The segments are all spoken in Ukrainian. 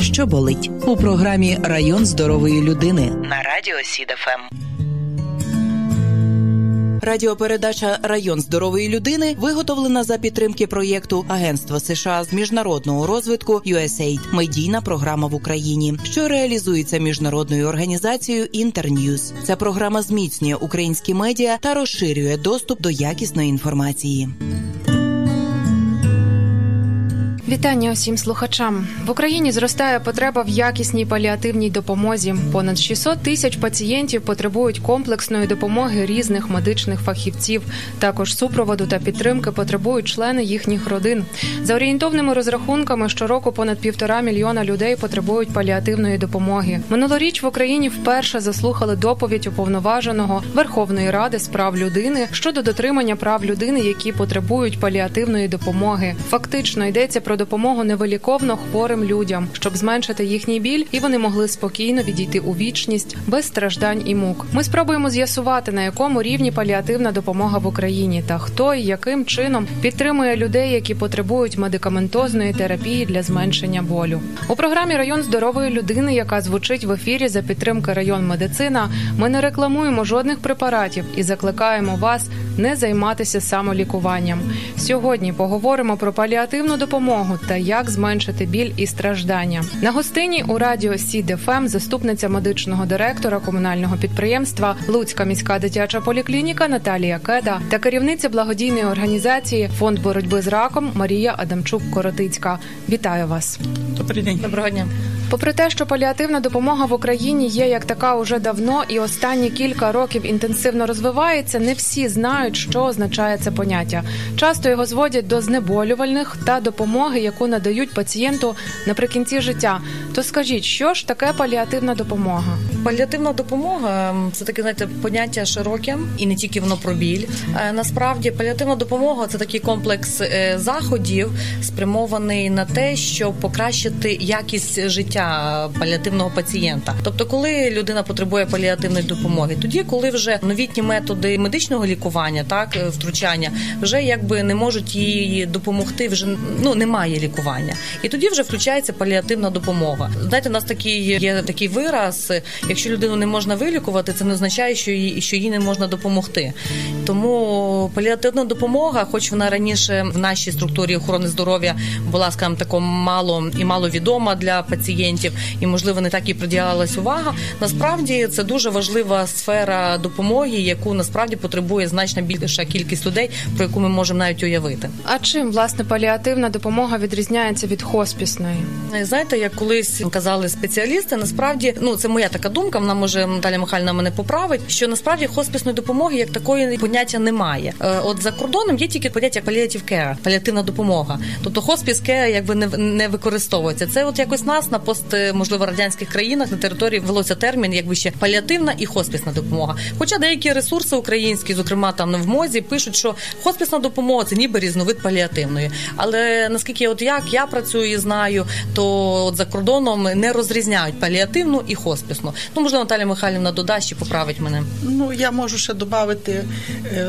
що болить у програмі Район здорової людини на радіо СІДФМ. Радіопередача Район здорової людини виготовлена за підтримки проєкту Агентства США з міжнародного розвитку USAID – медійна програма в Україні, що реалізується міжнародною організацією Internews. Ця програма зміцнює українські медіа та розширює доступ до якісної інформації. Вітання усім слухачам в Україні. Зростає потреба в якісній паліативній допомозі. Понад 600 тисяч пацієнтів потребують комплексної допомоги різних медичних фахівців. Також супроводу та підтримки потребують члени їхніх родин. За орієнтовними розрахунками, щороку понад півтора мільйона людей потребують паліативної допомоги. Минулоріч в Україні вперше заслухали доповідь уповноваженого Верховної Ради з прав людини щодо дотримання прав людини, які потребують паліативної допомоги. Фактично йдеться про допомогу невиліковно хворим людям, щоб зменшити їхній біль, і вони могли спокійно відійти у вічність без страждань і мук. Ми спробуємо з'ясувати на якому рівні паліативна допомога в Україні та хто і яким чином підтримує людей, які потребують медикаментозної терапії для зменшення болю. У програмі Район здорової людини, яка звучить в ефірі за підтримки район медицина. Ми не рекламуємо жодних препаратів і закликаємо вас не займатися самолікуванням. Сьогодні поговоримо про паліативну допомогу та як зменшити біль і страждання. На гостині у радіо СІДФМ заступниця медичного директора комунального підприємства Луцька міська дитяча поліклініка Наталія Кеда та керівниця благодійної організації Фонд боротьби з раком Марія Адамчук-Коротицька. Вітаю вас. Добрий день. Доброго дня. Попри те, що паліативна допомога в Україні є як така уже давно і останні кілька років інтенсивно розвивається, не всі знають, що означає це поняття. Часто його зводять до знеболювальних та допомоги, яку надають пацієнту наприкінці життя. То скажіть, що ж таке паліативна допомога? Паліативна допомога це таке знаєте, поняття широке і не тільки воно про біль. Е, Насправді паліативна допомога це такий комплекс е, заходів, спрямований на те, щоб покращити якість життя паліативного пацієнта. Тобто, коли людина потребує паліативної допомоги, тоді, коли вже новітні методи медичного лікування, так е, втручання, вже якби не можуть їй допомогти, вже ну немає лікування, і тоді вже включається паліативна допомога. Знаєте, у нас такий є такий вираз: якщо людину не можна вилікувати, це не означає, що їй що їй не можна допомогти. Тому паліативна допомога, хоч вона раніше в нашій структурі охорони здоров'я була скажімо, тако мало і мало відома для пацієнтів, і можливо не так і приділялась увага. Насправді це дуже важлива сфера допомоги, яку насправді потребує значно більша кількість людей, про яку ми можемо навіть уявити. А чим власне паліативна допомога відрізняється від хоспісної? Знаєте, як колись казали спеціалісти, насправді ну це моя така думка. Вона може Наталя Михайлівна мене поправить. Що насправді хоспісної допомоги як такої поняття немає. Е, От за кордоном є тільки поняття palliative care, паліативна допомога. Тобто хоспіс care якби не не використовується. Це от якось нас на пост можливо радянських країнах на території велося термін, якби ще паліативна і хоспісна допомога. Хоча деякі ресурси українські, зокрема там в мозі, пишуть, що хоспісна допомога це ніби різновид паліативної. Але наскільки от як я працюю і знаю, то от за кордоном не розрізняють паліативну і хоспісну. Ну можливо, Наталя Михайлівна додасть і поправить мене. Ну я можу ще додати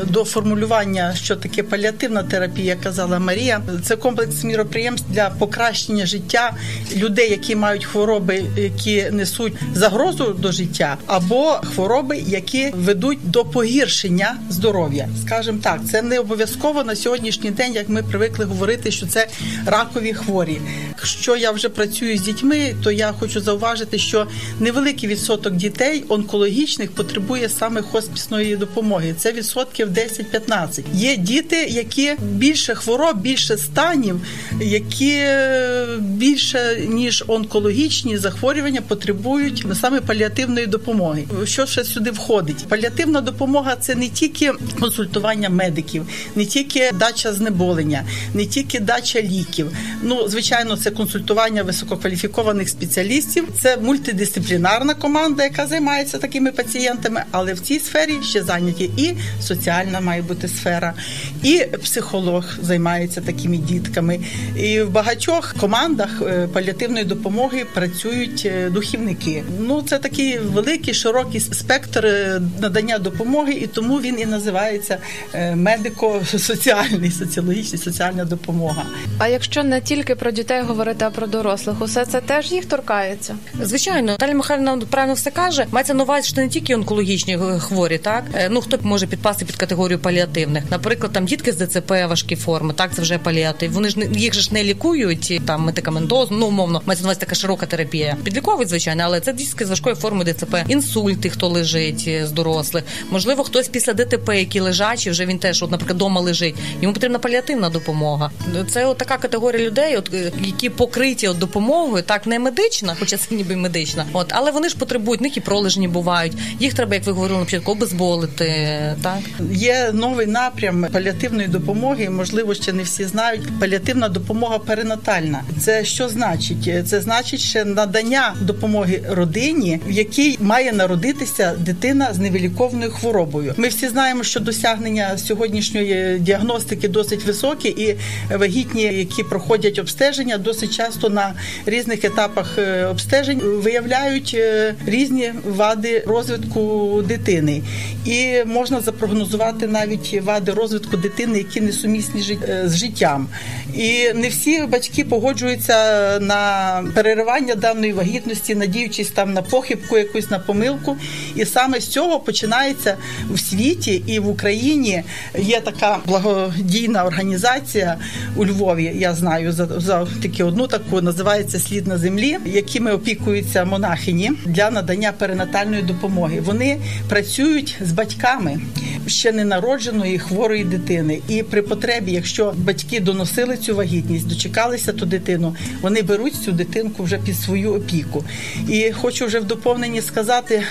до формулювання, що таке паліативна терапія, казала Марія. Це комплекс міроприємств для покращення життя людей, які мають хвороби, які несуть загрозу до життя, або хвороби, які ведуть до погіршення здоров'я. Скажімо так, це не обов'язково на сьогоднішній день, як ми привикли говорити, що це ракові хворі. Якщо я вже працюю з дітьми, то я хочу зауважити, що невеликий відсоток дітей онкологічних потребує саме хоспісної допомоги. Це відсотків 10-15. Є діти, які більше хвороб, більше станів, які більше ніж онкологічні онкологічні захворювання потребують саме паліативної допомоги. Що ще сюди входить? Паліативна допомога це не тільки консультування медиків, не тільки дача знеболення, не тільки дача ліків. Ну, звичайно, це консультування висококваліфікованих спеціалістів. Це мультидисциплінарна команда, яка займається такими пацієнтами. Але в цій сфері ще зайняті і соціальна має бути сфера, і психолог займається такими дітками. І в багатьох командах е, паліативної допомоги працюють е, духівники. Ну це такий великий широкий спектр е, надання допомоги, і тому він і називається е, медико-соціальний, соціологічний соціальна допомога. А якщо не тільки про дітей говорити, а про дорослих, усе це теж їх торкається. Звичайно, Наталя Михайлівна правильно все каже. Мається на увазі, що не тільки онкологічні хворі, так ну хто може підпасти під категорію паліативних. Наприклад, там дітки з ДЦП важкі форми, так це вже паліатив. Вони ж не їх же ж не лікують там медикаментозно, ну умовно, мається на увазі така широка терапія. Підліковують, звичайно, але це дітки з важкою формою ДЦП, інсульти, хто лежить е, з дорослих. Можливо, хтось після ДТП, які лежачі, вже він теж, от, наприклад, дома лежить. Йому потрібна паліативна допомога. Це от така категорія людей, от е, які покриті от допомогою, так не медична, хоча це ніби медична. От але вони ж потребують в них і пролежні бувають. Їх треба, як ви говорили на початку, обезболити. Так Є новий напрям паліативної допомоги. Можливо, ще не всі знають. Паліативна допомога перинатальна. Це що значить? Це значить ще надання допомоги родині, в якій має народитися дитина з невиліковною хворобою. Ми всі знаємо, що досягнення сьогоднішньої діагностики досить високі, і вагітні, які проходять обстеження, досить часто на різних етапах е, обстежень виявляють е, різні вади розвитку дитини, і можна запрогнозувати навіть вади розвитку дитини, які несумісні е, з життям. І не всі батьки погоджуються на переривання даної вагітності, надіючись там на похибку, якусь на помилку. І саме з цього починається в світі і в Україні є така благодійна організація у Львові. Я знаю за, за тільки одну таку називається Слід на землі, якими опікуються монахині для надання перинатальної допомоги. Вони працюють з батьками ще ненародженої хворої дитини. І при потребі, якщо батьки доносили цю вагітність, дочекалися ту дитину, вони беруть цю дитинку вже під свою опіку. І хочу вже в доповненні сказати,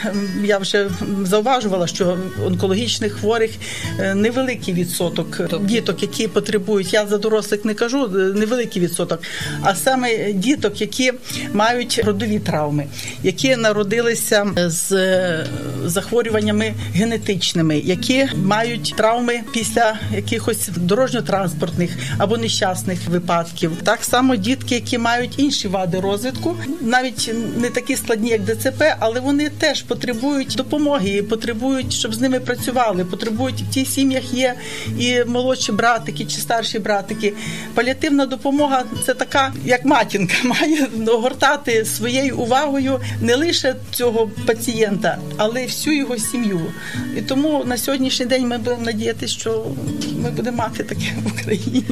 я вже зауважувала, що онкологічних хворих е, невеликий відсоток діток, які потребують. Я за дорослих не кажу, е, невеликий відсоток, а саме діток, які мають родові травми, які народилися з е, захворюваннями генетичними, які мають травми після якихось дорожньо-транспортних або нещасних випадків. Так само дітки, які мають інші вади розвитку, навіть не такі складні, як ДЦП, але вони теж потребують допомоги, потребують, щоб з ними працювали. Потребують в тих сім'ях є і молодші братики чи старші братики. Паліативна допомога це така, як матінка, має огортати своєю увагою не лише цього пацієнта, але й всю його сім'ю. І тому на сьогоднішній день ми будемо надіятися, що ми будемо мати таке в Україні.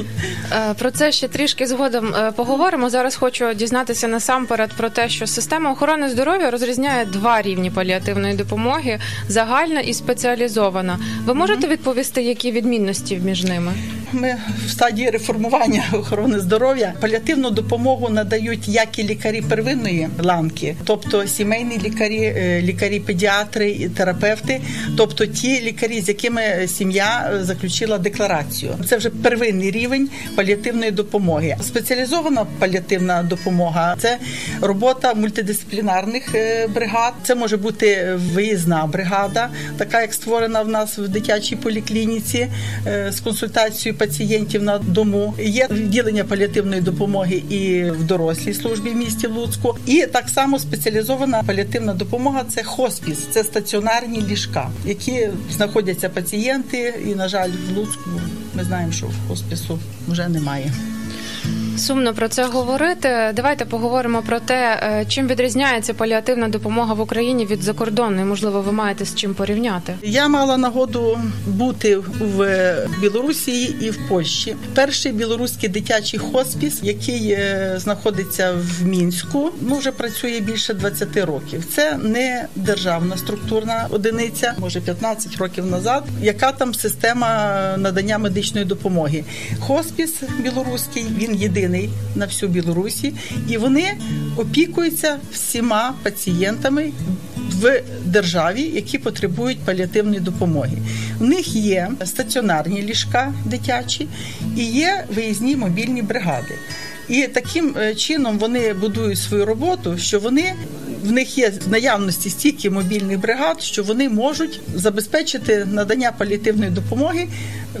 Е, Про це ще трішки згодом е, поговоримо. Зараз хочу дізнатися насамперед про те, що система охорони здоров'я розрізняє два рівні паліативної допомоги: загальна і спеціалізована. Ви можете відповісти, які відмінності між ними? Ми в стадії реформування охорони здоров'я паліативну допомогу надають як і лікарі первинної ланки, тобто сімейні лікарі, е, лікарі-педіатри і терапевти, тобто ті лікарі, з якими сім'я е, заключила декларацію. Це вже первинний рівень паліативної допомоги. Спеціалізована паліативна допомога це робота мультидисциплінарних е, бригад. Це може бути виїзна бригада, така як створена в нас в дитячій поліклініці е, з консультацією пацієнтів на дому. Є відділення паліативної допомоги і в дорослій службі в місті Луцьку. І так само спеціалізована паліативна допомога це хоспіс, це стаціонарні ліжка, які знаходяться пацієнти. І, на жаль, в Луцьку ми знаємо, що в хоспісу вже немає. Сумно про це говорити. Давайте поговоримо про те, е, чим відрізняється паліативна допомога в Україні від закордонної. Можливо, ви маєте з чим порівняти. Я мала нагоду бути в Білорусі і в Польщі. Перший білоруський дитячий хоспіс, який е, знаходиться в мінську, ну вже працює більше 20 років. Це не державна структурна одиниця, може 15 років назад. Яка там система надання медичної допомоги? Хоспіс білоруський він єдиний єдиний на всю Білорусі, і вони опікуються всіма пацієнтами в державі, які потребують паліативної допомоги. У них є стаціонарні ліжка дитячі і є виїзні мобільні бригади. І таким е, чином вони будують свою роботу, що вони в них є в наявності стільки мобільних бригад, що вони можуть забезпечити надання паліативної допомоги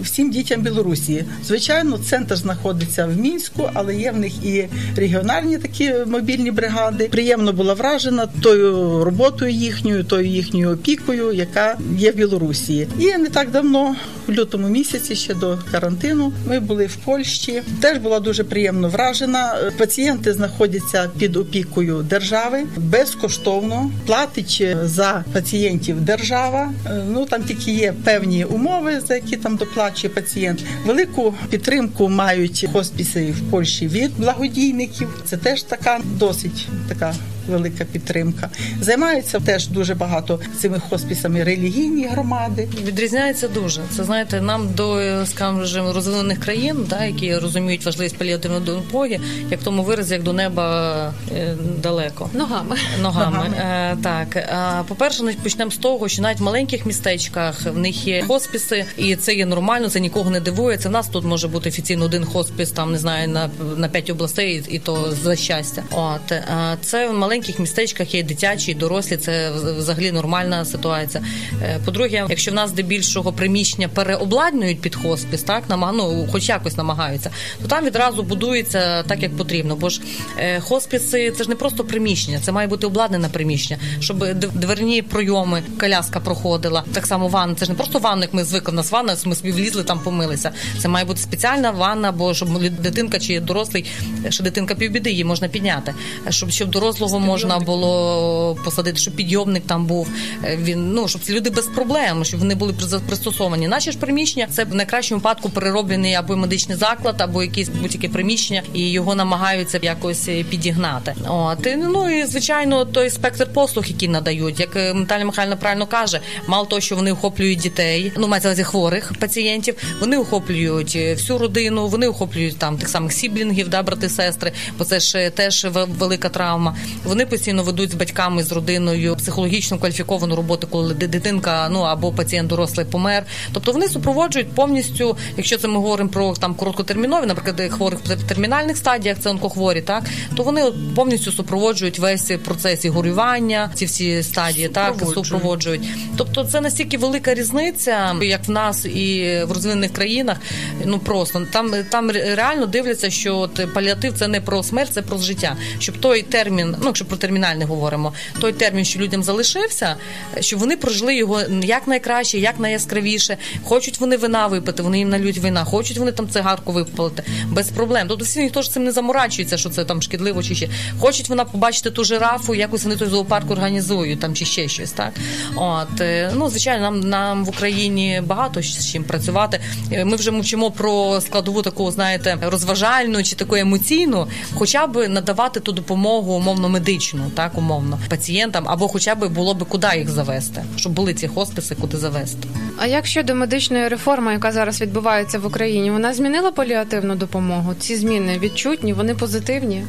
всім дітям Білорусі. Звичайно, центр знаходиться в мінську, але є в них і регіональні такі мобільні бригади. Приємно була вражена тою роботою їхньою, тою їхньою опікою, яка є в Білорусі. І не так давно, в лютому місяці, ще до карантину, ми були в Польщі. Теж була дуже приємно вражена. Пацієнти знаходяться під опікою держави безкоштовно. Платить за пацієнтів держава. Ну там тільки є певні умови, за які там доплачує пацієнт. Велику підтримку мають хоспіси в Польщі від благодійників. Це теж така досить така. Велика підтримка займаються теж дуже багато цими хоспісами релігійні громади. Відрізняється дуже. Це знаєте, нам до скажімо, розвинених країн, да, які розуміють важливість паліативної допомоги, як в тому виразі, як до неба е, далеко. Ногами. Ногами. Ногами. Е, так, Е, по-перше, навіть почнемо з того, що навіть в маленьких містечках в них є хоспіси, і це є нормально, це нікого не дивує. Це в нас тут може бути офіційно один хоспіс, там не знаю, на, на п'ять областей, і то за щастя. От е, це в маленьких містечках є дитячі, і дорослі. Це взагалі нормальна ситуація. Е, По-друге, якщо в нас здебільшого приміщення переобладнують під хоспіс, так ну, хоч якось намагаються, то там відразу будується так, як потрібно. Бо ж е, хоспіси це ж не просто приміщення, це має бути обладнане приміщення, щоб дверні пройоми, коляска проходила. Так само ванна. Це ж не просто ванна, як ми звикли в нас ванна, ми собі влізли там, помилися. Це має бути спеціальна ванна, бо щоб дитинка чи дорослий, що дитинка півбіди, її можна підняти. Щоб щоб дорослого можна було посадити, щоб підйомник там був. Е, Він ну щоб люди без проблем, щоб вони були пристосовані. Наші ж приміщення це в найкращому випадку перероблений або медичний заклад, або якесь будь-яке приміщення, і його намагаються якось е, підігнати. От і, ну і звичайно, той спектр послуг, які надають, як е, Наталя Михайлівна правильно каже, мало того, що вони охоплюють дітей, ну мається увазі хворих пацієнтів, вони охоплюють всю родину, вони охоплюють там тих самих сіблінгів, да, брати, сестри, бо це ж теж ве- велика травма. Вони постійно ведуть з батьками, з родиною психологічно кваліфіковану роботу, коли дитинка, ну або пацієнт дорослий помер. Тобто вони супроводжують повністю, якщо це ми говоримо про там короткотермінові, наприклад, хворих в термінальних стадіях, це онкохворі, так то вони повністю супроводжують весь процес і горювання, ці всі стадії, так Супроводжують. супроводжують. Тобто, це настільки велика різниця, як в нас і в розвинених країнах. Ну просто там там реально дивляться, що от паліатив це не про смерть, це про життя. Щоб той термін, ну якщо про термінальне говоримо, той термін, що людям залишився, щоб вони прожили його як найкраще, як найяскравіше. Хочуть вони вина випити, вони їм налють вина, хочуть вони там цигарку випалити без проблем. Тобто всі ніхто ж цим не заморачується, що це там шкідливо чи ще. Хочуть вона побачити ту жирафу, якось вони той зоопарк організують там чи ще щось. Так от е, ну звичайно, нам нам в Україні багато з чим працювати. Е, Ми вже мовчимо про складову таку, знаєте, розважальну чи таку емоційну, хоча б надавати ту допомогу умовно медичну, так умовно пацієнтам, або хоча б було б куди їх завести, щоб були ці хосписи, куди завести. А як щодо медичної реформи, яка зараз відбувається в Україні, вона змінила паліативну допомогу? Ці зміни відчутні, вони позитивні.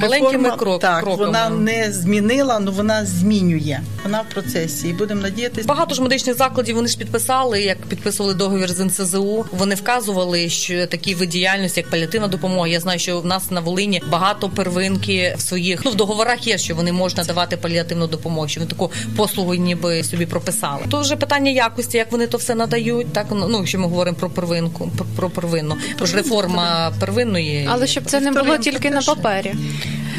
Маленькими Реформа, крок- так, кроками. вона не змінила, але вона змінює. Вона в процесі. І будемо надіятися. Багато ж медичних закладів вони ж підписали, як підписували договір з НСЗУ. Вони вказували, що такі вид діяльності, як паліативна допомога. Я знаю, що в нас на Волині багато первинки в своїх ну в договорах є, що вони можуть надавати паліативну допомогу. Що вони таку послугу ніби собі прописали. То вже питання якості, як вони то все надають. Так ну якщо ми говоримо про первинку, про, про первинну, про ж реформа первинної. Але щоб це не було тільки на папері.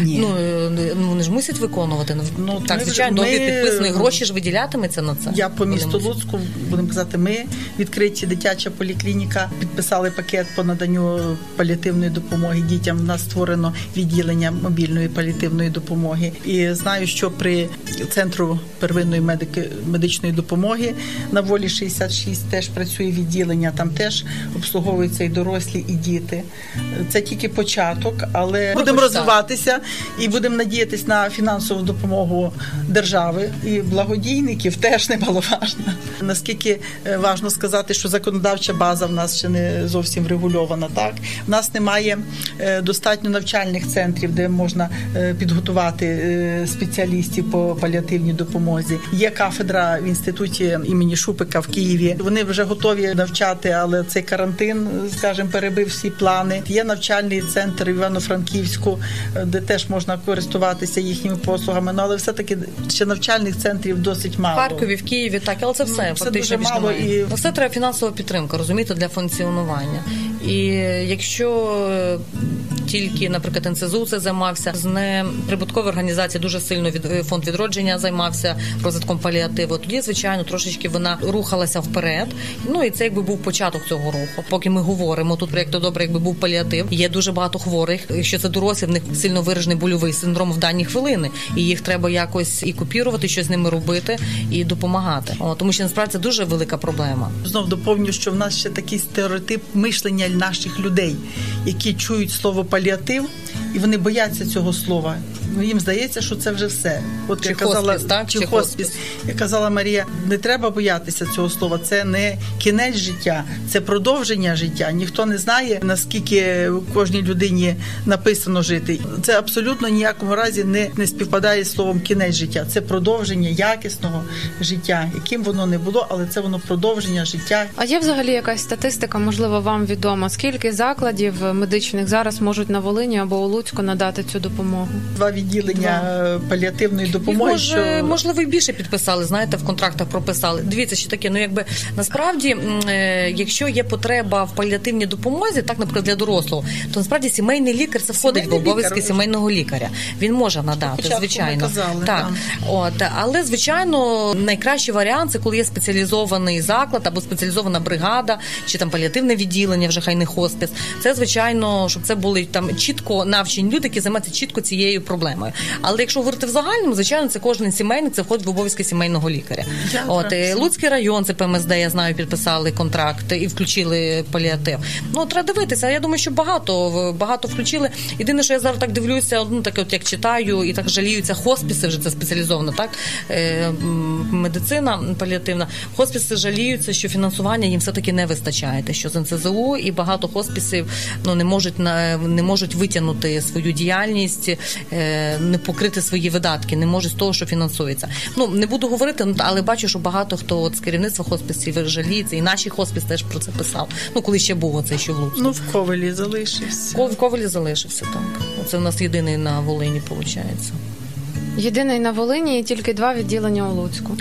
Ні. Ну, е, ну вони ж мусять виконувати. Ну, так, ми- звичайно, ми- підписаний, гроші ж виділятиметься на це. Я по місту мусять. Луцьку будемо казати, ми відкриті дитяча поліклініка, підписали пакет по наданню паліативної допомоги дітям. У нас створено відділення мобільної паліативної допомоги. І знаю, що при центру первинної медики медичної допомоги на волі 66 теж працює відділення. Там теж обслуговуються і дорослі, і діти. Це тільки початок, але будемо так. Розвиватися. і будемо надіятися на фінансову допомогу держави і благодійників теж немаловажно. Наскільки е, важно сказати, що законодавча база в нас ще не зовсім врегульована. Так в нас немає е, достатньо навчальних центрів, де можна е, підготувати спеціалістів по паліативній допомозі. Є кафедра в інституті імені Шупика в Києві. Вони вже готові навчати, але цей карантин, скажімо, перебив всі плани. Є навчальний центр Івано-Франківську, де теж можна користуватися їхніми послугами. Ну але все таки ще навчальних центрів досить В мало. Харкові, в Києві, так, але це все Ну, це фактично дуже мало і- все треба фінансова підтримка, розумієте, для функціонування. І якщо е, тільки, наприклад, НСЗУ це займався, з неприбуткової організації дуже сильно від е, фонд відродження займався розвитком паліативу. Тоді, звичайно, трошечки вона рухалася вперед. Ну і це якби був початок цього руху. Поки ми говоримо тут проєкту добре, якби був паліатив. Є дуже багато хворих. Якщо це дорослі, в них сильно виражений больовий синдром в дані хвилини, і їх треба якось і купірувати, щось з ними робити і допомагати. О, тому що насправді це дуже велика проблема. Знов доповню, що в нас ще такий стереотип мишлення наших людей, які чують слово паліатив, і вони бояться цього слова. Ну їм здається, що це вже все. От Чи як казала хоспіс, так? чи Чи хоспіс, як казала Марія, не треба боятися цього слова. Це не кінець життя, це продовження життя. Ніхто не знає наскільки кожній людині написано жити. Це абсолютно ніякому разі не, не співпадає з словом кінець життя. Це продовження якісного життя, яким воно не було, але це воно продовження життя А є взагалі якась статистика, можливо, вам відома, скільки закладів медичних зараз можуть на Волині або у Луцьку надати цю допомогу? два відділення паліативної Їх допомоги. може, що... можливо, і більше підписали, знаєте, в контрактах прописали. Дивіться, що таке. Ну якби насправді, е, якщо є потреба в паліативній допомозі, так, наприклад, для дорослого, то насправді сімейний лікар це входить Сімейний в обов'язки лікар. сімейного лікаря. Він може надати, звичайно. казали, так. От, але звичайно, найкращий варіант це коли є спеціалізований заклад або спеціалізована бригада, чи там паліативне відділення, вже хай не хоспіс. Це звичайно, щоб це були там чітко навчені люди, які займаються чітко цією проблемою. Але якщо говорити в загальному, звичайно, це кожен сімейник, це входить в обов'язки сімейного лікаря. Я От і Луцький район, це ПМСД, я знаю, підписали контракт і включили паліатив. Ну треба дивитися. Я думаю, що багато багато включили. Єдине, що я зараз так дивлюся, ну так от як читаю і так жаліються хоспіси, вже це спеціалізовано, так е, медицина паліативна. Хоспіси жаліються, що фінансування їм все таки не вистачає. Те, що з НСЗУ і багато хоспісів ну не можуть на не можуть витягнути свою діяльність, е, не покрити свої видатки, не може з того, що фінансується. Ну не буду говорити, ну, але бачу, що багато хто от з керівництва хосписів жаліється, і наші хоспіс теж про це писав. Ну коли ще був оцей, що в Луцьку. Ну, в Ковелі залишився. Ков- В Ковелі залишився так. Це в нас єдиний на Волині, виходить. Єдиний на Волині і тільки два відділення у Луцьку.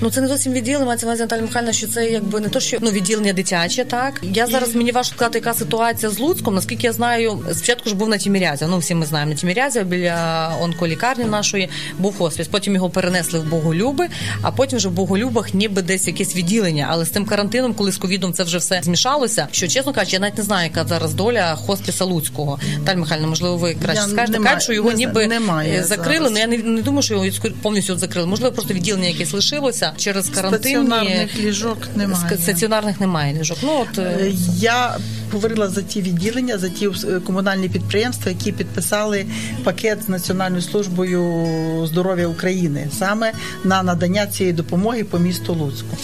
Ну це не зовсім відділення, мається на увазі Наталя Михайлівна, що це якби не то, що ну відділення дитяче, так я зараз мені важко сказати, яка ситуація з Луцьком. Наскільки я знаю, спочатку ж був на Тімірязі. Ну всі ми знаємо на Тімірязі біля онколікарні нашої був хоспіс. Потім його перенесли в Боголюби, а потім вже в Боголюбах ніби десь якесь відділення. Але з тим карантином, коли з ковідом це вже все змішалося. Що чесно кажучи, я навіть не знаю, яка зараз доля хоспіса Луцького. Наталя Михайлівна, можливо, ви краще Я скажете. немає- Кажуть, що його не ніби немає е, закрили. зараз. Ну я не, не думаю, що його повністю от закрили. Можливо, просто відділення якесь лишилося через карантин. Стаціонарних ліжок немає. Стаціонарних немає ліжок. Ну от е, Е, Я говорила за ті відділення, за ті е, комунальні підприємства, які підписали пакет з Національною службою здоров'я України саме на надання цієї допомоги по місту Луцьку.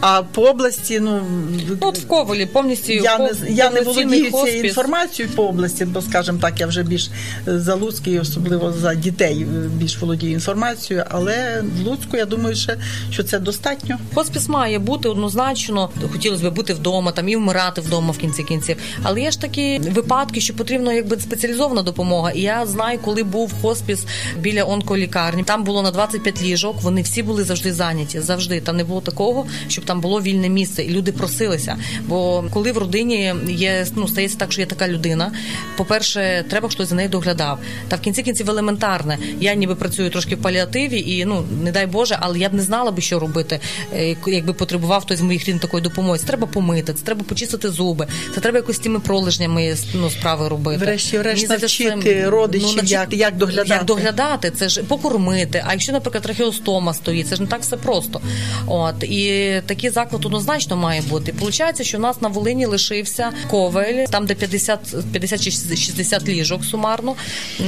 А по області, ну ну, от в Ковалі повністю я не я не володію цією інформацією по області, бо скажімо так, я вже більш е, за Луцький, особливо за дітей, е, більш володію інформацією. Але в Луцьку я думаю, ще, що це достатньо. Хоспіс має бути однозначно. Хотілося б бути вдома, там і вмирати вдома в кінці кінців. Але є ж такі випадки, що потрібна якби спеціалізована допомога. І я знаю, коли був хоспіс біля онколікарні. Там було на 25 ліжок. Вони всі були завжди зайняті. Завжди там не було такого, щоб там було вільне місце, і люди просилися. Бо коли в родині є ну стається так, що є така людина. По-перше, треба хтось за нею доглядав. Та в кінці кінців елементарне. Я ніби працюю трошки в паліативі, і ну не дай Боже, але я б не знала би, що робити, е, якби потребував хтось з моїх рідних такої допомоги. Це треба помити, це треба почистити зуби, це треба якось тими пролежнями ну, справи робити. Врешті-решт навчити це, родичів, навчити- як- як доглядати. Як доглядати, це ж покормити. А якщо, наприклад, трахеостома стоїть, це ж не так все просто. От і такі такий заклад однозначно має бути. Получається, що у нас на Волині лишився ковель, там де 50, 50 чи 60 ліжок сумарно,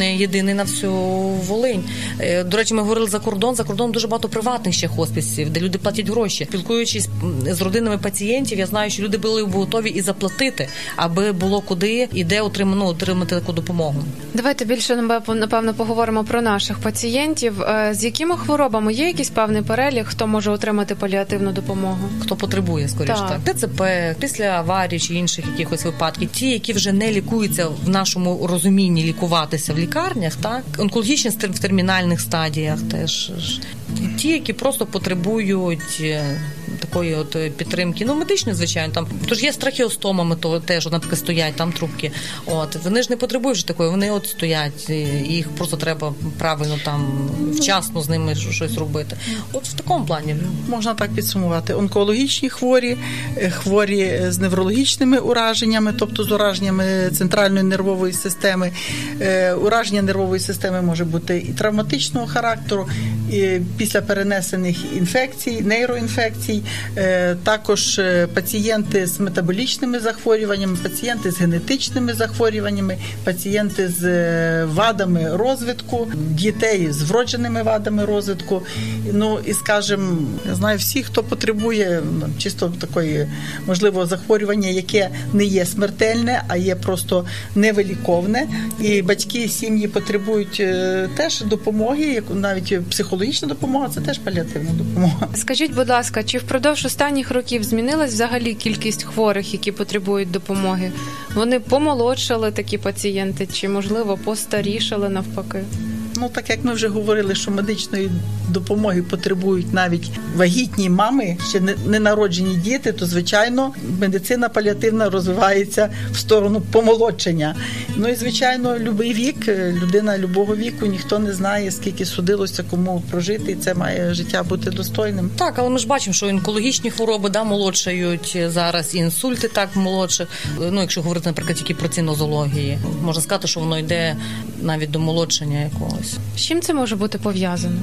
е, єдиний на всю Волинь. Е, До речі, ми говорили за кордон. За кордоном дуже багато приватних ще хосписів, де люди платять гроші. Спілкуючись з родинами пацієнтів, я знаю, що люди були готові і заплатити, аби було куди і де отримано ну, отримати таку допомогу. Давайте більше напевно поговоримо про наших пацієнтів. Е, З якими хворобами є якийсь певний перелік, хто може отримати паліативну допомогу? Хто потребує, скоріш Так. так. ДЦП, після аварії чи інших якихось випадків, ті, які вже не лікуються в нашому розумінні лікуватися в лікарнях, так онкологічні в термінальних стадіях, теж ті, які просто потребують. Е, Такої от е, підтримки, ну медичної, звичайно, там тож є з трахеостомами, то теж наприклад, стоять там трубки. От вони ж не потребують вже такої, вони от стоять, їх просто треба правильно там вчасно з ними щось робити. От в такому плані. Можна так підсумувати: онкологічні хворі, е, хворі з неврологічними ураженнями, тобто з ураженнями центральної нервової системи. Е, Ураження нервової системи може бути і травматичного характеру, і після перенесених інфекцій, нейроінфекцій. Е, Також е, пацієнти з метаболічними захворюваннями, пацієнти з генетичними захворюваннями, пацієнти з е, вадами розвитку, дітей з вродженими вадами розвитку. Ну і скажімо, я знаю всі, хто потребує ну, чисто такої можливо захворювання, яке не є смертельне, а є просто невиліковне. І батьки і сім'ї потребують теж допомоги, навіть психологічна допомога це теж паліативна допомога. Скажіть, будь ласка, чи впродовж останніх років змінилась взагалі кількість хворих, які потребують допомоги? Вони помолодшали такі пацієнти, чи можливо постарішали навпаки? Ну, так як ми вже говорили, що медичної допомоги потребують навіть вагітні мами, ще не- ненароджені діти, то звичайно медицина паліативна розвивається в сторону помолодшення. Ну і звичайно, любий вік, е, людина любого віку, ніхто не знає, скільки судилося кому прожити, і це має життя бути достойним. Так, але ми ж бачимо, що онкологічні хвороби да, молодшають зараз, і інсульти так молодше. Ну, якщо говорити, наприклад, тільки про ці нозології, можна сказати, що воно йде навіть до молодшення якогось. З чим це може бути пов'язано?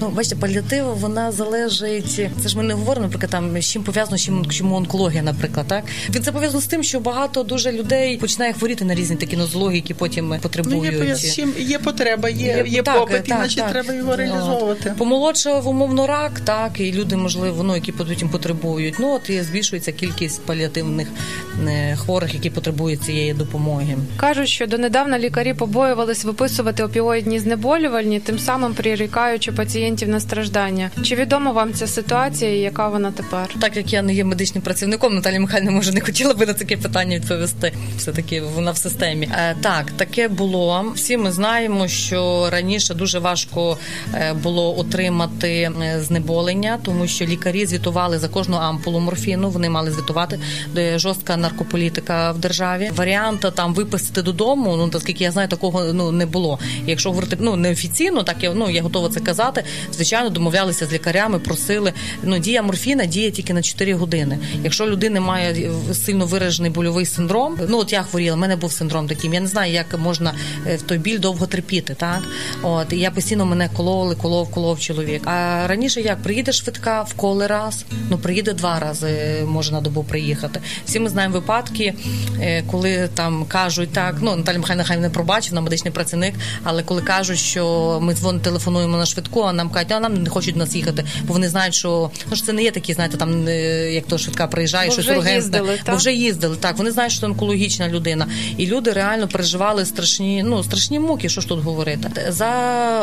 Ну, бачите, паліатива вона залежить. Це ж ми не говоримо, наприклад, там з чим пов'язано, з чим чому онкологія, наприклад, так він це пов'язано з тим, що багато дуже людей починає хворіти на різні такі нозології, які потім Ну, є, потребують. пояс- чим є потреба, є, є, так, попит, так, іначе так. треба його реалізовувати. Помолодшав умовно рак, так і люди, можливо, ну які потім потребують. Ну от і збільшується кількість паліативних е, хворих, які потребують цієї допомоги. Кажуть, що донедавна лікарі побоювались виписувати опіоїдні знеболювальні, тим самим прирікаючи пацієнтів на страждання. Чи відома вам ця ситуація і яка вона тепер? Так як я не є медичним працівником, Наталія Михайлівна може не хотіла би на таке питання відповісти. Все таки вона в системі. Е, так, таке було. Всі ми знаємо, що раніше дуже важко е, було отримати е, знеболення, тому що лікарі звітували за кожну ампулу морфіну. Вони мали звітувати де жорстка наркополітика в державі. Варіанта там виписати додому. Ну наскільки я знаю, такого ну не було. Якщо говорити ну неофіційно, так я ну я готова це казати. Звичайно, домовлялися з лікарями, просили. Ну дія морфіна діє тільки на 4 години. Якщо людина має сильно виражений больовий синдром, ну от я хворіла, в мене був синдром таким. Я не знаю, як можна е, в той біль довго терпіти. Так от і я постійно мене кололи, колов, колов чоловік. А раніше як приїде швидка вколи раз, ну приїде два рази, може на добу приїхати. Всі ми знаємо випадки, е, коли там кажуть так. Ну Наталя Михайлівна хай не пробачив, на медичний працівник, але коли кажуть, що ми дзвон телефонуємо на швидку, а нам кажуть, а нам не хочуть нас їхати, бо вони знають, що ну що це не є такі, знаєте, там е, як то швидка приїжджає, Бо щось ургентне. Бо вже їздили. Так, вони знають, що це онкологічна людина, і люди реально переживали страшні, ну страшні муки. Що ж тут говорити? За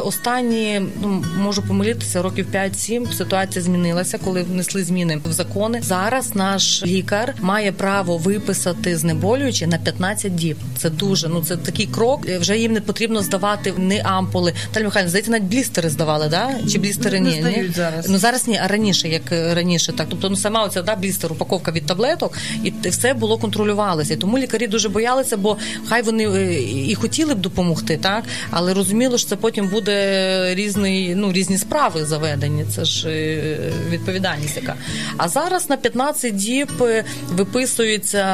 останні ну можу помилитися, років 5-7 ситуація змінилася, коли внесли зміни в закони. Зараз наш лікар має право виписати знеболюючі на 15 діб. Це дуже ну це такий крок. Вже їм не потрібно здавати не ампули. Наталя Михайлівна, здається, навіть блістери здавали, да? Чи блістери Не ні? здають ні? зараз. Ну зараз ні, а раніше, як е, раніше, так. Тобто, ну сама оця да, блістер, упаковка від таблеток, і все було контролювалося. І тому лікарі дуже боялися, бо хай вони е, і хотіли б допомогти, так, але розуміло, що це потім буде різний, ну, різні справи заведені. Це ж е, відповідальність яка. А зараз на 15 діб виписується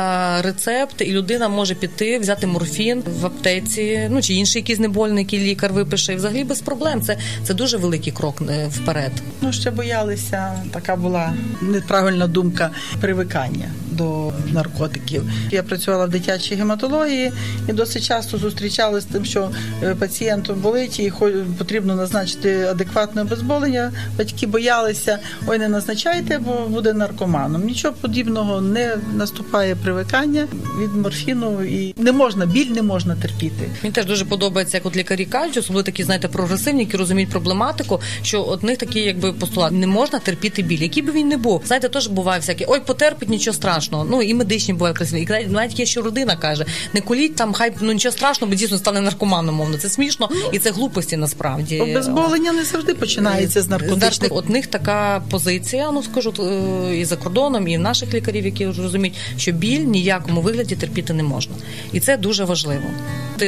рецепт, і людина може піти, взяти морфін в аптеці, ну чи інший якийсь знебольник, який лікар випише. І взагалі без проблем. Це, це дуже великий крок е, вперед? Ну, ще боялися, така була неправильна думка привикання до наркотиків. Я працювала в дитячій гематології і досить часто зустрічалася з тим, що е, пацієнту болить і потрібно назначити адекватне обезболення. Батьки боялися, ой, не назначайте, бо буде наркоманом. Нічого подібного не наступає привикання від морфіну і не можна, біль не можна терпіти. Мені теж дуже подобається, як от лікарі кажуть, особливо такі, знаєте, прогресивні, які розуміють проблематику, що от них такий, якби постулат не можна терпіти біль, який би він не був. Знаєте, теж буває всяке, ой, потерпить, нічого страшного. Ну і медичні буває красиві. І навіть- навіть є, що родина каже, не коліть там, хай ну нічого страшного, бо дійсно стане наркоманом, мовно. Це смішно і це глупості насправді. Обезболення не завжди починається з наркотичних. Нарко- От них така позиція, ну скажу е, і за кордоном, і в наших лікарів, які розуміють, що біль ніякому вигляді терпіти не можна, і це дуже важливо.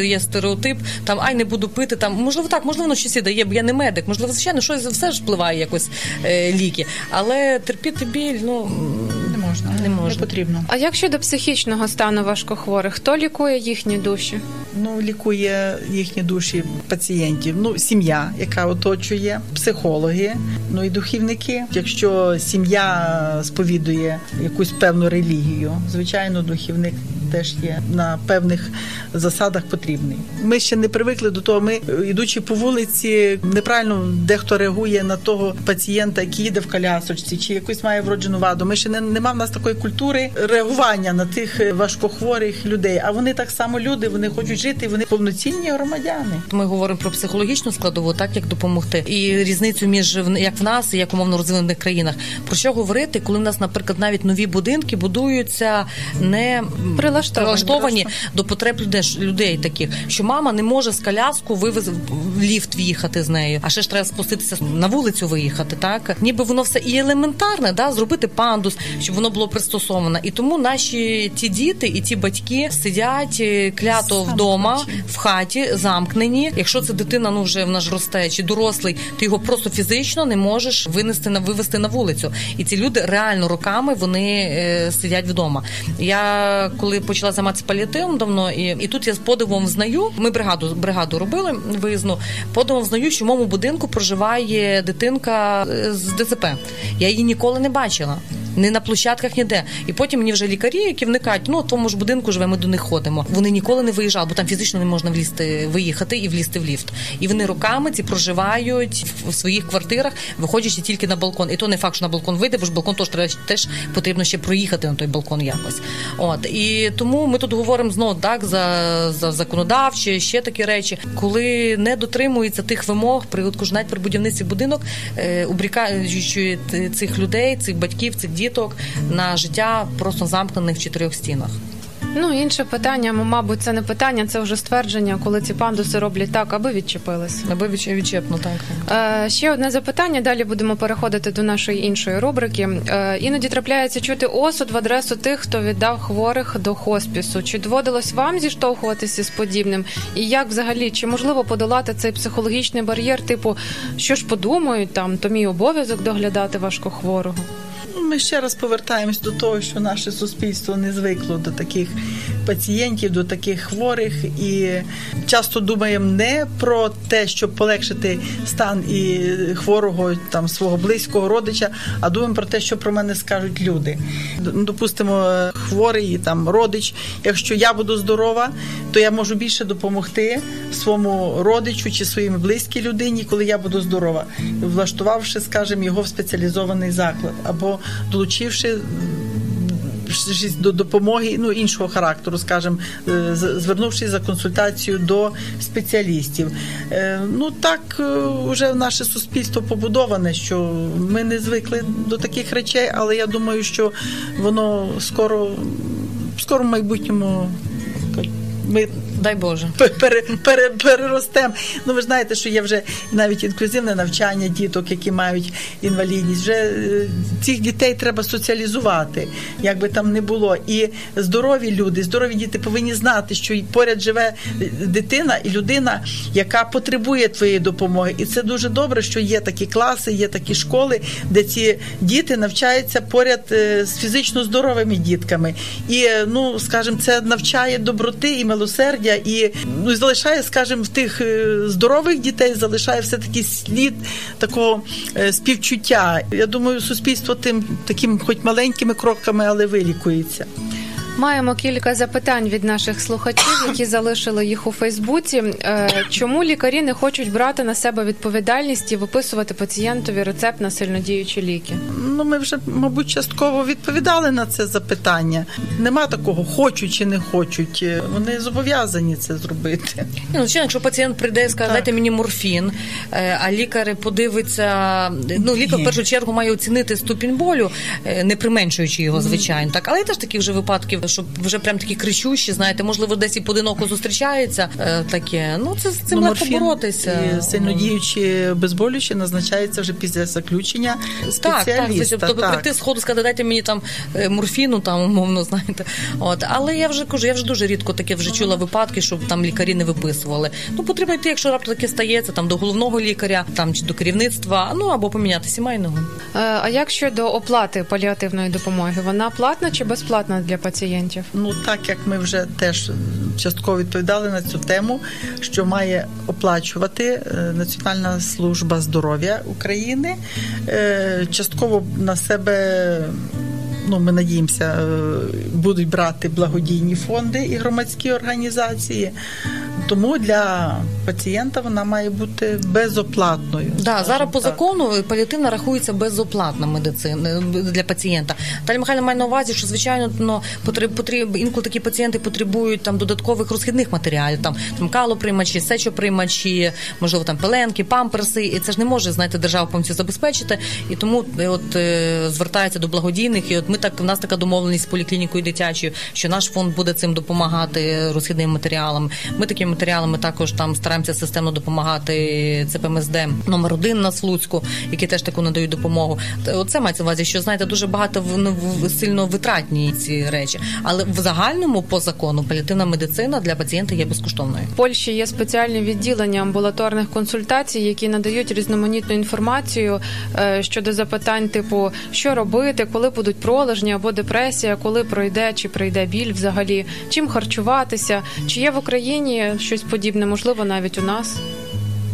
Є стереотип, там ай не буду пити. Там можливо так, можливо, воно щось і дає, бо я не медик. Можливо, звичайно, щось все ж впливає якось е, ліки, але терпіти біль, ну Не можна, Не можна. Потрібно. А як щодо психічного стану важкохворих, хто лікує їхні душі? Ну, лікує їхні душі пацієнтів. Ну, сім'я, яка оточує, психологи, ну і духівники. Якщо сім'я сповідує якусь певну релігію, звичайно, духівник теж є на певних засадах потрібний. Ми ще не привикли до того. Ми, ідучи по вулиці, неправильно дехто реагує на того пацієнта, який їде в колясочці, чи якусь має вроджену ваду. Ми ще не нема в нас такої культури реагування на тих е, важкохворих людей. А вони так само люди, вони хочуть жити, вони повноцінні громадяни. Ми говоримо про психологічну складову, так як допомогти, і різницю між в- як в нас і як умовно розвинених країнах. Про що говорити, коли в нас, наприклад, навіть нові будинки будуються не м, Прилаштовані. прилаштовані до потреб людей, людей таких, що мама не може з коляску вивез в ліфт в'їхати з нею, а ще ж треба спуститися на вулицю виїхати. Так ніби воно все і елементарне, да, зробити пандус, щоб воно було пристосоване. І тому наші ті діти і ті батьки сидять е, клято вдома Замкнуті. в хаті замкнені. Якщо це дитина, ну вже вона ж росте чи дорослий, ти його просто фізично не можеш винести на вивести на вулицю. І ці люди реально роками вони е, сидять вдома. Я коли почала займатися паліативом давно, і, і тут я з подивом знаю. Ми бригаду бригаду робили виїзну. Подивом знаю, що в моєму будинку проживає дитинка е, з ДЦП. Я її ніколи не бачила. Не на площадках ніде. І потім мені вже лікарі, які вникають, ну в тому ж будинку живе, ми до них ходимо. Вони ніколи не виїжджали, бо там фізично не можна влізти, виїхати і влізти в ліфт. І вони роками ці проживають в- своїх квартирах, виходячи тільки на балкон. І то не факт, що на балкон вийде, бо ж балкон теж теж потрібно ще проїхати на той балкон якось. От і тому ми тут говоримо знову так за, за законодавчі, ще такі речі, коли не дотримується тих вимог при от, навіть при будівництві будинок, е, обрікаючи цих людей, цих батьків, цих діток на життя просто замкнених в чотирьох стінах. Ну, інше питання, мабуть, це не питання, це вже ствердження, коли ці пандуси роблять так, аби відчепились. Аби відч- відчепно так. Е, ще одне запитання. Далі будемо переходити до нашої іншої рубрики. Е, іноді трапляється чути осуд в адресу тих, хто віддав хворих до хоспісу. Чи доводилось вам зіштовхуватися з подібним? І як взагалі чи можливо подолати цей психологічний бар'єр? Типу, що ж подумають там, то мій обов'язок доглядати важкохворого? Ми ще раз повертаємось до того, що наше суспільство не звикло до таких пацієнтів, до таких хворих, і часто думаємо не про те, щоб полегшити стан і хворого там свого близького родича, а думаємо про те, що про мене скажуть люди. Ну, Допустимо, хворий там родич. Якщо я буду здорова, то я можу більше допомогти своєму родичу чи своїй близькій людині, коли я буду здорова, влаштувавши, скажімо, його в спеціалізований заклад або долучивши до допомоги ну іншого характеру, скажімо, е, звернувшись за консультацією до спеціалістів. Е, Ну так е, вже наше суспільство побудоване, що ми не звикли до таких речей, але я думаю, що воно скоро, в майбутньому ми Дай Боже. пере, пере, переростемо. Ну ви знаєте, що є вже навіть інклюзивне навчання діток, які мають інвалідність. Вже е, цих дітей треба соціалізувати, як би там не було. І здорові люди, здорові діти повинні знати, що поряд живе е, дитина і людина, яка потребує твоєї допомоги. І це дуже добре, що є такі класи, є такі школи, де ці діти навчаються поряд е, з фізично здоровими дітками. І ну, скажімо, це навчає доброти і милосердя здоров'я і ну залишає, скажімо, в тих е, здорових дітей залишає все таки слід такого е, співчуття. Я думаю, суспільство тим таким, хоч маленькими кроками, але вилікується. Маємо кілька запитань від наших слухачів, які залишили їх у Фейсбуці. Е, Чому лікарі не хочуть брати на себе відповідальність і виписувати пацієнтові рецепт на сильнодіючі ліки? Ну, ми вже, мабуть, частково відповідали на це запитання. Нема такого, хочуть чи не хочуть. Е, Вони зобов'язані це зробити. Ні, Ну, звичайно, якщо пацієнт прийде і скаже, дайте мені морфін, е, а лікар подивиться, ну лікар в першу чергу має оцінити ступінь болю, не применшуючи його, звичайно. Так, але є теж таких вже випадків, щоб вже прям такі кричущі, знаєте, можливо, десь і поодиноко зустрічається е, таке. Ну це з цим Ну, легко боротися. і сильнодіючі безболючі назначається вже після заключення Так, спеціаліста. так, тобто прийти з ходу сказати, дайте мені там е, морфіну, там умовно знаєте. От але я вже кажу, я вже дуже рідко таке вже чула випадки, щоб там лікарі не виписували. Ну потрібно йти, якщо раптом таке стається, там до головного лікаря, там чи до керівництва, ну або поміняти сімейного. Е, А як щодо оплати паліативної допомоги? Вона платна чи безплатна для пацієнтів? Ну так як ми вже теж частково відповідали на цю тему, що має оплачувати е, Національна служба здоров'я України, Е, частково на себе. Ну, ми надіємося, е, будуть брати благодійні фонди і громадські організації. Тому для пацієнта вона має бути безоплатною. Да, зараз по закону паліативна рахується безоплатна медицина для пацієнта. Далі Михайло має на увазі, що звичайно ну, потреб, потреб, інколи такі пацієнти потребують там додаткових розхідних матеріалів, там, там калоприймачі, сечоприймачі, можливо, там пеленки, памперси. І це ж не може знаєте, держава повністю забезпечити. І тому е, от е, звертається до благодійних. І от ми так в нас така домовленість з поліклінікою дитячою, що наш фонд буде цим допомагати розхідним матеріалам. Ми такими матеріалами також там стараємося системно допомагати ЦПМСД номер один на Слуцьку, які теж таку надають допомогу. Оце мається на увазі, що знаєте, дуже багато в- ну, сильно витратні ці речі. Але в загальному по закону паліативна медицина для пацієнта є безкоштовною. В Польщі є спеціальні відділення амбулаторних консультацій, які надають різноманітну інформацію е, щодо запитань, типу що робити, коли будуть пролежні або депресія, коли пройде чи прийде біль взагалі, чим харчуватися, чи є в Україні щось подібне, можливо, навіть у нас.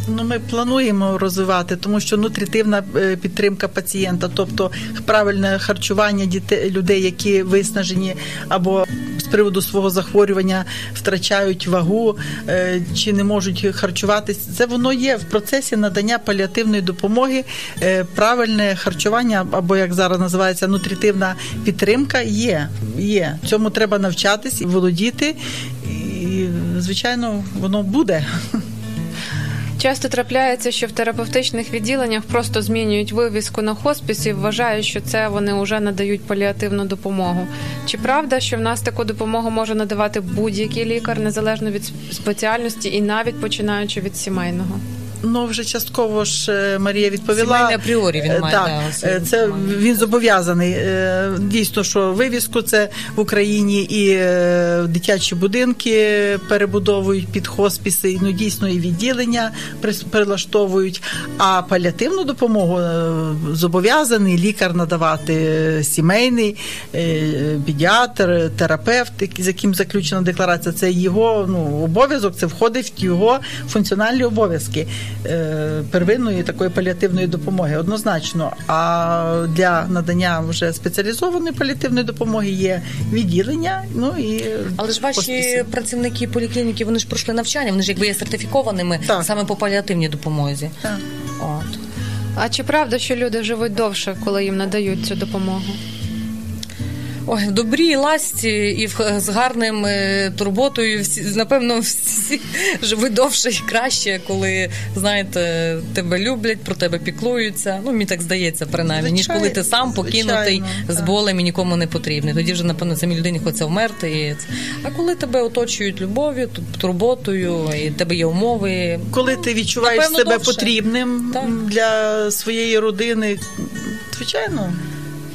Ну, ми плануємо розвивати, тому що нутритивна е, підтримка пацієнта, тобто правильне харчування дітей, людей, які виснажені або приводу свого захворювання втрачають вагу е, чи не можуть харчуватись. Це воно є в процесі надання паліативної допомоги. е, Правильне харчування, або як зараз називається нутритивна підтримка, є. є. Цьому треба навчатись і володіти. І, звичайно, воно буде. Часто трапляється, що в терапевтичних відділеннях просто змінюють вивіску на хоспіс і вважають, що це вони вже надають паліативну допомогу. Чи правда, що в нас таку допомогу може надавати будь-який лікар незалежно від спеціальності і навіть починаючи від сімейного? Ну, вже частково ж е, Марія відповіла. Сімейний апріорі він Е, має, Так, да, е, це має. він зобов'язаний. Дійсно, що вивіску це в Україні і дитячі будинки перебудовують під хоспіси, ну дійсно і відділення прилаштовують. А паліативну допомогу зобов'язаний лікар надавати сімейний, педіатр, терапевт, з яким заключена декларація. Це його ну, обов'язок, це входить в його функціональні обов'язки первинної такої паліативної допомоги, однозначно. А для надання вже спеціалізованої паліативної допомоги є відділення. Ну і Але ж ваші хосписи. працівники поліклініки вони ж пройшли навчання, вони ж якби є сертифікованими Так. саме по паліативній допомозі. Так. От. А чи правда, що люди живуть довше, коли їм надають цю допомогу? Ой, в добрій ласті і в, з гарним е, турботою всі напевно всі живуть довше і краще, коли знаєте, тебе люблять, про тебе піклуються. Ну мені так здається, принаймні, ніж коли ти сам покинутий Звичайно, з болем і нікому не потрібний. Тоді вже напевно самій людині хочеться вмерти. І... А коли тебе оточують любов'ю, ту- турботою, і тебе є умови. коли ти відчуваєш Напевно, себе довше. потрібним Так. для своєї родини, звичайно.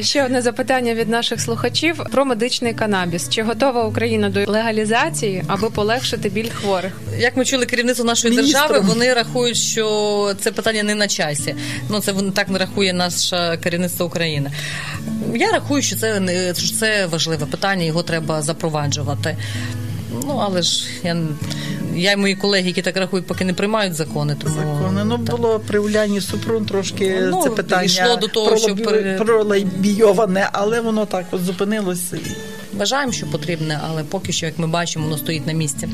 Ще одне запитання від наших слухачів про медичний канабіс. Чи готова Україна до легалізації, аби полегшити біль хворих? Як ми чули керівництво нашої Міністром. держави, вони рахують, що це питання не на часі. Ну це так не рахує наше керівництво України. Я рахую, що це не що це важливе питання, його треба запроваджувати. Ну але ж я, я і мої колеги, які так рахують, поки не приймають закони, тому закони. Ну так. було при Уляні Супрун трошки Ну, це питання йшло до того, що пролобі- пролобійоване, але воно так от зупинилося. Вважаємо, що потрібне, але поки що, як ми бачимо, воно стоїть на місці.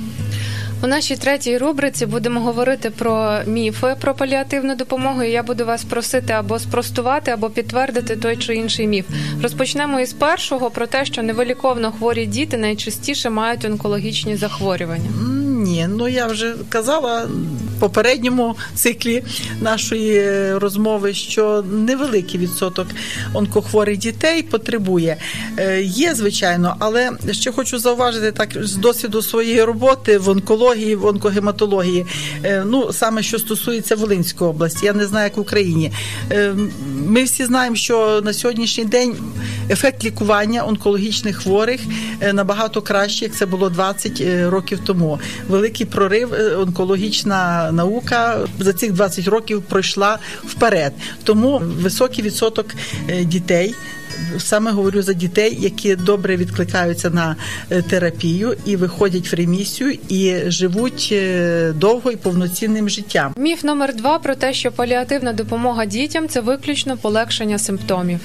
У нашій третій рубриці будемо говорити про міфи про паліативну допомогу. І я буду вас просити або спростувати, або підтвердити той чи інший міф. Розпочнемо із першого про те, що невиліковно хворі діти найчастіше мають онкологічні захворювання. Ні, ну я вже казала попередньому циклі нашої е, розмови, що невеликий відсоток онкохворих дітей потребує. Е, Є, звичайно, але ще хочу зауважити так з досвіду своєї роботи в онкології, в онкогематології. Е, Ну саме що стосується Волинської області, я не знаю, як в Україні. Ми всі знаємо, що на сьогоднішній день ефект лікування онкологічних хворих набагато краще, як це було 20 е, років тому. Великий прорив, онкологічна наука за цих 20 років пройшла вперед. Тому високий відсоток е, дітей. Саме говорю за дітей, які добре відкликаються на е, терапію і виходять в ремісію і живуть е, довго і повноцінним життям. Міф номер два про те, що паліативна допомога дітям це виключно полегшення симптомів.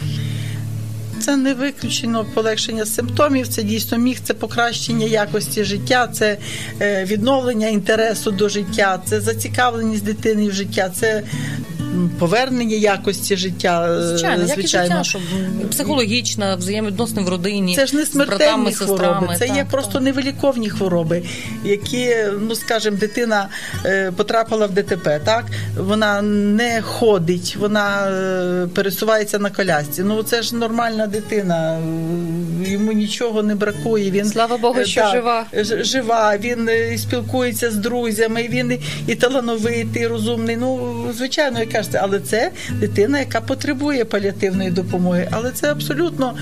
Це не виключено полегшення симптомів, це дійсно міг, це покращення якості життя, це е, відновлення інтересу до життя, це зацікавленість дитини в життя, це повернення якості життя. е, Звичайно, звичайно. життя, щоб психологічна, взаємовідносини в родині. Це ж не з братами, смертельні хвороби, сестрами. це є Так, просто невиліковні хвороби, які, ну скажімо, дитина е, потрапила в ДТП, так вона не ходить, вона е, пересувається на колясці. Ну це ж нормальна дитина, йому нічого не бракує. Він Слава Богу, е, що жива. жива. Він спілкується з друзями. Він і- талановитий, і розумний. Ну звичайно, як кажете, але це дитина, яка потребує паліативної допомоги, але це абсолютно.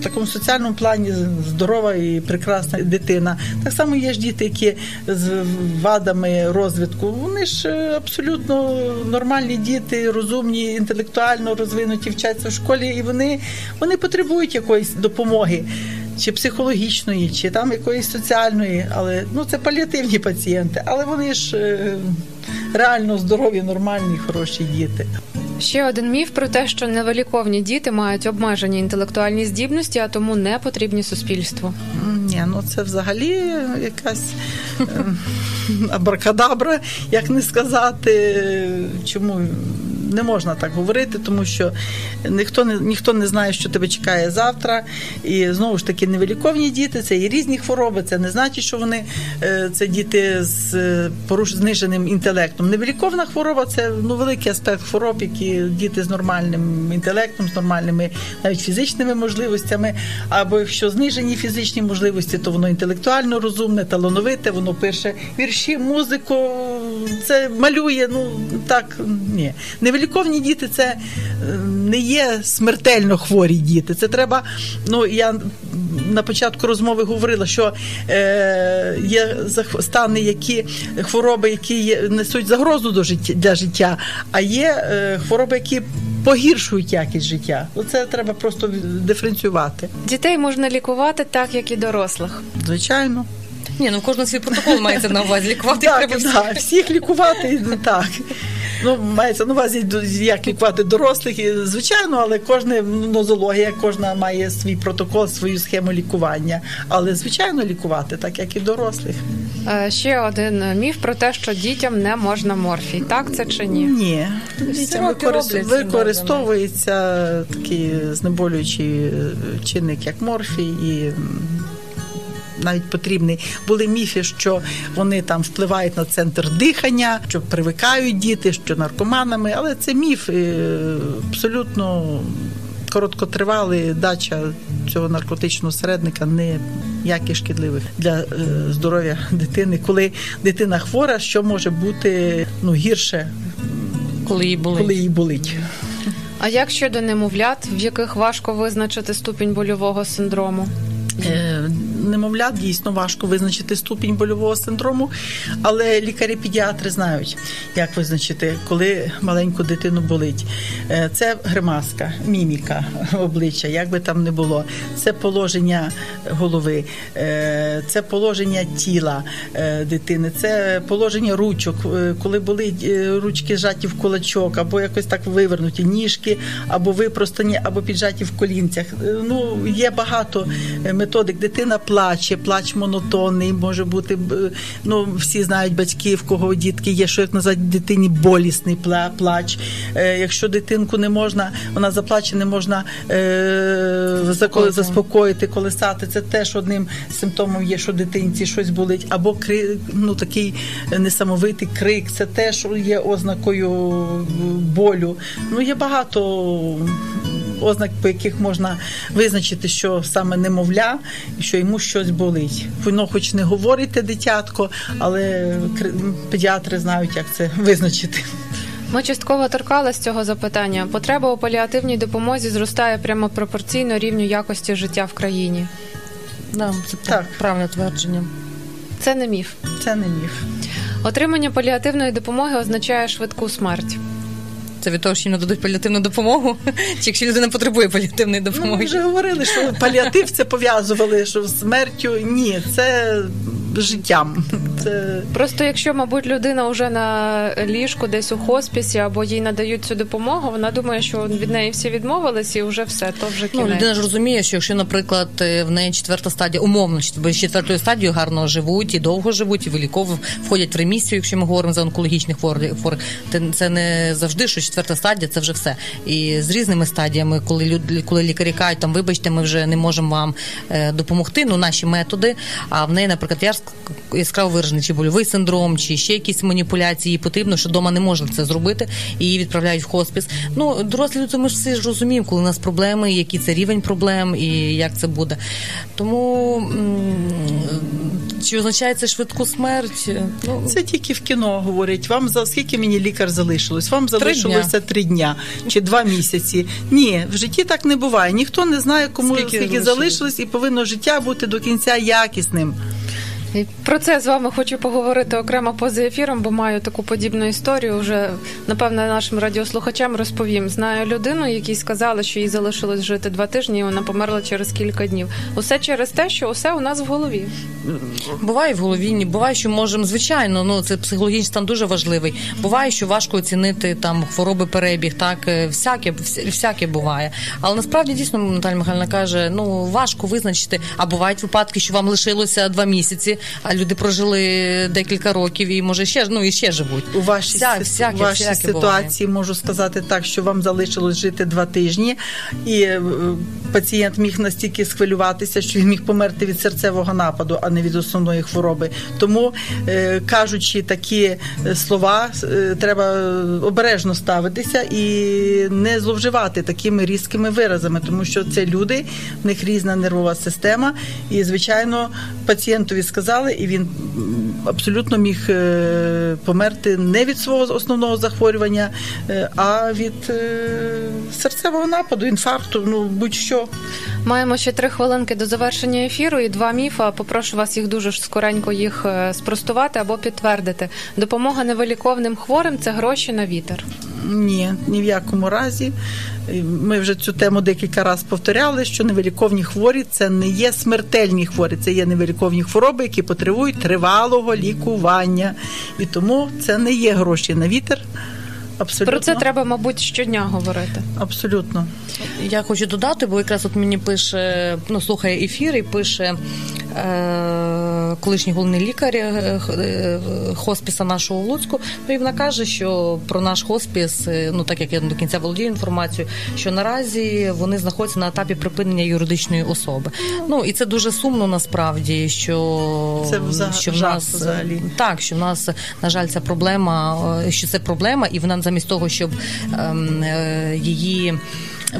В такому соціальному плані здорова і прекрасна дитина. Так само є ж діти, які з вадами розвитку. Вони ж е, абсолютно нормальні діти, розумні, інтелектуально розвинуті, вчаться в школі, і вони, вони потребують якоїсь допомоги. Чи психологічної, чи там якоїсь соціальної, але ну це паліативні пацієнти, але вони ж е, реально здорові, нормальні, хороші діти. Ще один міф про те, що невиліковні діти мають обмежені інтелектуальні здібності, а тому не потрібні суспільству. Ні, ну це взагалі якась е, абракадабра, як не сказати. Чому не можна так говорити, тому що ніхто не ніхто не знає, що тебе чекає завтра. І знову ж таки, невиліковні діти, це і різні хвороби. Це не значить, що вони е, це діти з е, поруш зниженим інтелектом. Невиліковна хвороба це ну великий аспект хвороб, які діти з нормальним інтелектом, з нормальними навіть фізичними можливостями. Або якщо знижені фізичні можливості, то воно інтелектуально розумне, талановите, воно пише вірші, музику, це малює. Ну так ні. Невиліковні діти це е, не є смертельно хворі діти. Це треба. Ну я на початку розмови говорила, що е, є стани, які хвороби, які несуть загрозу до життя для життя, а є е, хвороби, які погіршують якість життя. Оце треба просто диференціювати. Дітей можна лікувати так, як і дорослих. Звичайно. Ні, ну кожного свій протокол мається на увазі. Лікувати Так, треба всіх. так, всіх лікувати ну, так. Ну, мається на увазі, як лікувати дорослих, і, звичайно, але кожна нозологія, кожна має свій протокол, свою схему лікування. Але, звичайно, лікувати, так як і дорослих. Е, Ще один міф про те, що дітям не можна морфій. Так це чи ні? Ні. Дітям Сиропи використ- роблять, використовується такий знеболюючий е, чинник, як морфій, і навіть потрібний. Були міфи, що вони там впливають на центр дихання, що привикають діти, що наркоманами, але це міф е, абсолютно короткотривалий дача цього наркотичного середника не ніяких шкідливих для е, здоров'я дитини. Коли дитина хвора, що може бути ну гірше, Коли її були. коли їй болить. А як щодо немовлят, в яких важко визначити ступінь больового синдрому? Е, немовля дійсно важко визначити ступінь больового синдрому, але лікарі-педіатри знають, як визначити, коли маленьку дитину болить. Е, Це гримаска, міміка обличчя, як би там не було. Це положення голови, е, це положення тіла е, дитини, це положення ручок, коли е, ручки зжаті в кулачок, або якось так вивернуті, ніжки, або випростані, або піджаті в колінцях. Ну, є багато методик. Дитина плаче, плач монотонний, може бути, ну, всі знають батьки, в кого дітки є, що як назвати дитині болісний пла- плач. Е, Якщо дитинку не можна, вона заплаче, не можна е, зако- заспокоїти, колесати. Це теж одним з симптомів є, що дитинці щось болить. Або кри, ну, такий несамовитий крик, це теж є ознакою болю. Ну, є багато ознак, по яких можна визначити, що саме немовля, що йому щось болить. Воно хоч не говорить те дитятко, але педіатри знають, як це визначити. Ми частково торкались цього запитання. Потреба у паліативній допомозі зростає прямо пропорційно рівню якості життя в країні. Да, це Так. правильне твердження. Це не міф. Це не міф. Отримання паліативної допомоги означає швидку смерть. Це від того, що їм нададуть паліативну допомогу, чи якщо людина потребує паліативної Ну, ми вже говорили, що паліатив це пов'язували, що з смертю ні, це життям. Це Просто якщо, мабуть, людина вже на ліжку десь у хоспісі або їй надають цю допомогу, вона думає, що від неї всі відмовились і вже все, то вже Ну, людина ж розуміє, що якщо, наприклад, е, в неї четверта стадія, умовно, бо з четвертою стадією гарно живуть і довго живуть, і виліково входять в ремісію, якщо ми говоримо за онкологічних хворих, це не завжди, що четверта стадія це вже все. І з різними стадіями, коли люди, коли лікарі кажуть, там вибачте, ми вже не можемо вам е, допомогти. Ну, наші методи. А в неї, наприклад, ярс- яскраво виражений чи больовий синдром, чи ще якісь маніпуляції. Потрібно, що вдома не можна це зробити, і її відправляють в хоспіс. Ну, дорослі люди, ми ж всі ж розуміємо, коли у нас проблеми, який це рівень проблем і як це буде. Тому чи означає це швидку смерть? Ну, Це тільки в кіно говорять. Вам за скільки мені лікар залишилось? Вам залишилося три дня чи два місяці. Ні, в житті так не буває. Ніхто не знає, кому Скільки скільки, залишилось, і повинно життя бути до кінця якісним. Про це з вами хочу поговорити окремо поза ефіром, бо маю таку подібну історію. Вже напевно нашим радіослухачам розповім. Знаю людину, якій сказали, що їй залишилось жити два тижні, і вона померла через кілька днів. Усе через те, що усе у нас в голові. Буває в голові, ні, буває, що можемо, звичайно, ну це психологічний стан дуже важливий. Буває, що важко оцінити там хвороби перебіг, так е, всяке, всяке буває. Але насправді дійсно Наталя Михайлівна каже, ну важко визначити. А бувають випадки, що вам лишилося два місяці, а люди прожили декілька років і може ще ну і ще живуть. У вашій, Вся- всяке- вашій всяке ситуації можу сказати так, що вам залишилось жити два тижні, і е, пацієнт міг настільки схвилюватися, що він міг померти від серцевого нападу, а не від основної хвороби. Тому, е, кажучи такі е, слова, треба обережно ставитися і не зловживати такими різкими виразами, тому що це люди, в них різна нервова система, і звичайно пацієнтові сказали, і він абсолютно міг е, померти не від свого основного захворювання, е, а від е, серцевого нападу, інфаркту, ну будь-що. Маємо ще три хвилинки до завершення ефіру і два міфа. Попрошу вас їх дуже скоренько їх спростувати або підтвердити. Допомога невиліковним хворим це гроші на вітер. Ні, ні в якому разі. Ми вже цю тему декілька разів повторяли, що невиліковні хворі це не є смертельні хворі, це є невиліковні хвороби, які потребують тривалого лікування. І тому це не є гроші на вітер. Абсолютно. Про це треба, мабуть, щодня говорити. Абсолютно. Я хочу додати, бо якраз от мені пише, ну слухає ефір і пише е, колишній головний лікар е, е, хоспіса нашого в Луцьку. Ну і вона каже, що про наш хоспіс, е, ну так як я до кінця володію інформацією, що наразі вони знаходяться на етапі припинення юридичної особи. Ну і це дуже сумно насправді, що, Це вза- що в жах нас взагалі. так, що в нас, на жаль, ця проблема, е, що це проблема, і вона замість того, щоб ем, е, її.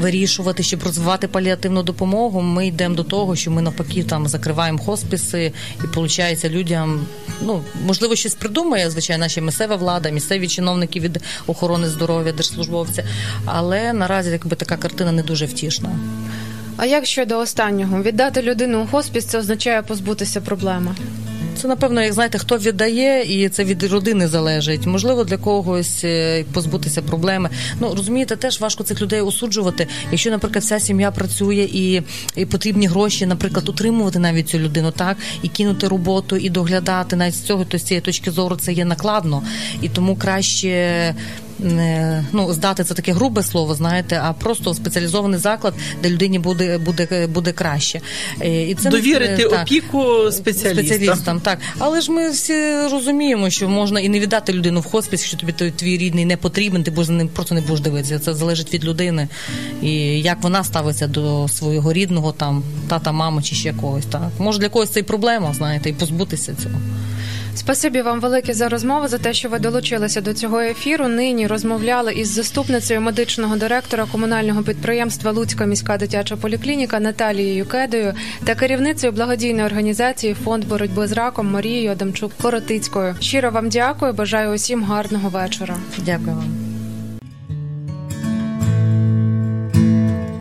Вирішувати, щоб розвивати паліативну допомогу, ми йдемо до того, що ми навпаки там закриваємо хосписи, і виходить людям, ну можливо, щось придумає, звичайно, наша місцева влада, місцеві чиновники від охорони здоров'я, держслужбовці. Але наразі якби така картина не дуже втішна. А як щодо останнього? Віддати людину у хоспіс це означає позбутися проблеми. Це напевно, як знаєте, хто віддає, і це від родини залежить. Можливо, для когось е, позбутися проблеми. Ну розумієте, теж важко цих людей осуджувати. Якщо, наприклад, вся сім'я працює і, і потрібні гроші, наприклад, утримувати навіть цю людину, так і кинути роботу, і доглядати навіть з цього, то з цієї точки зору це є накладно, і тому краще. Не, ну, здати це таке грубе слово, знаєте, а просто спеціалізований заклад, де людині буде буде, буде краще. Е, І це Довірити е, так опіку спеціалістам. спеціалістам. Так, але ж ми всі розуміємо, що можна і не віддати людину в хоспіс, якщо тобі твій рідний не потрібен, ти будеш ним просто не будеш дивитися. Це залежить від людини і як вона ставиться до свого рідного, там тата, мами чи ще когось. Так може для когось це і проблема, знаєте, і позбутися цього. Спасибі вам велике за розмову, за те, що ви долучилися до цього ефіру. Нині розмовляли із заступницею медичного директора комунального підприємства Луцька міська дитяча поліклініка Наталією Кедою та керівницею благодійної організації Фонд боротьби з раком Марією Адамчук Коротицькою. Щиро вам дякую. Бажаю усім гарного вечора. Дякую вам.